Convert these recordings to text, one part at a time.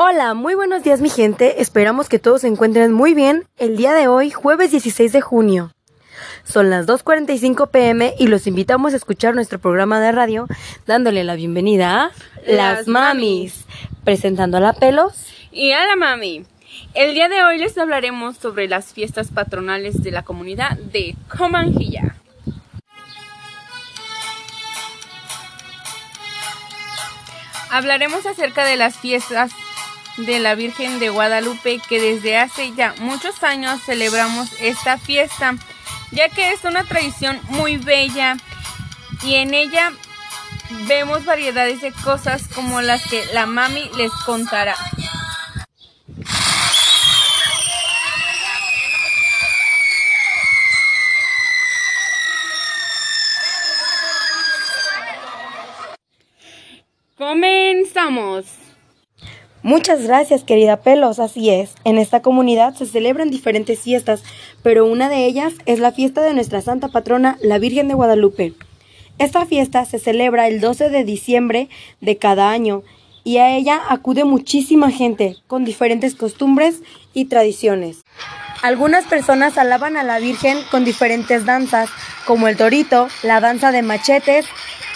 Hola, muy buenos días mi gente, esperamos que todos se encuentren muy bien el día de hoy, jueves 16 de junio. Son las 2.45 pm y los invitamos a escuchar nuestro programa de radio dándole la bienvenida a Las Mamis, presentando a la Pelos y a la Mami. El día de hoy les hablaremos sobre las fiestas patronales de la comunidad de Comanjilla. Hablaremos acerca de las fiestas de la Virgen de Guadalupe que desde hace ya muchos años celebramos esta fiesta, ya que es una tradición muy bella y en ella vemos variedades de cosas como las que la mami les contará. Comenzamos. Muchas gracias, querida Pelos. Así es, en esta comunidad se celebran diferentes fiestas, pero una de ellas es la fiesta de nuestra santa patrona, la Virgen de Guadalupe. Esta fiesta se celebra el 12 de diciembre de cada año y a ella acude muchísima gente con diferentes costumbres y tradiciones. Algunas personas alaban a la Virgen con diferentes danzas, como el torito, la danza de machetes,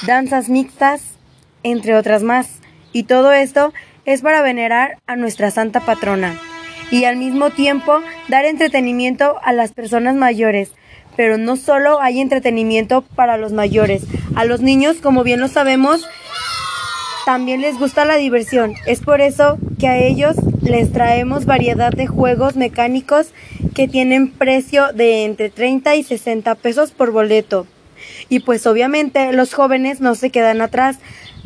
danzas mixtas, entre otras más. Y todo esto es para venerar a nuestra santa patrona y al mismo tiempo dar entretenimiento a las personas mayores. Pero no solo hay entretenimiento para los mayores, a los niños, como bien lo sabemos, también les gusta la diversión. Es por eso que a ellos les traemos variedad de juegos mecánicos que tienen precio de entre 30 y 60 pesos por boleto. Y pues obviamente los jóvenes no se quedan atrás.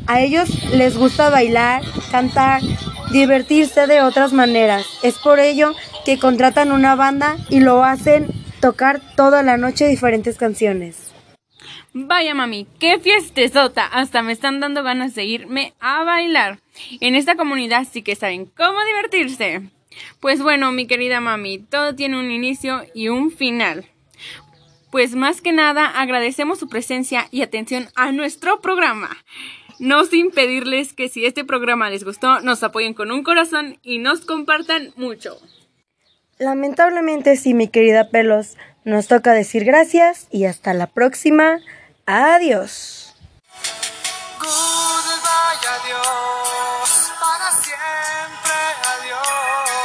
A ellos les gusta bailar, cantar, divertirse de otras maneras. Es por ello que contratan una banda y lo hacen tocar toda la noche diferentes canciones. Vaya mami, qué fiestezota, hasta me están dando ganas de irme a bailar. En esta comunidad sí que saben cómo divertirse. Pues bueno, mi querida mami, todo tiene un inicio y un final. Pues más que nada agradecemos su presencia y atención a nuestro programa no sin pedirles que si este programa les gustó, nos apoyen con un corazón y nos compartan mucho. Lamentablemente sí, mi querida Pelos, nos toca decir gracias y hasta la próxima. Adiós.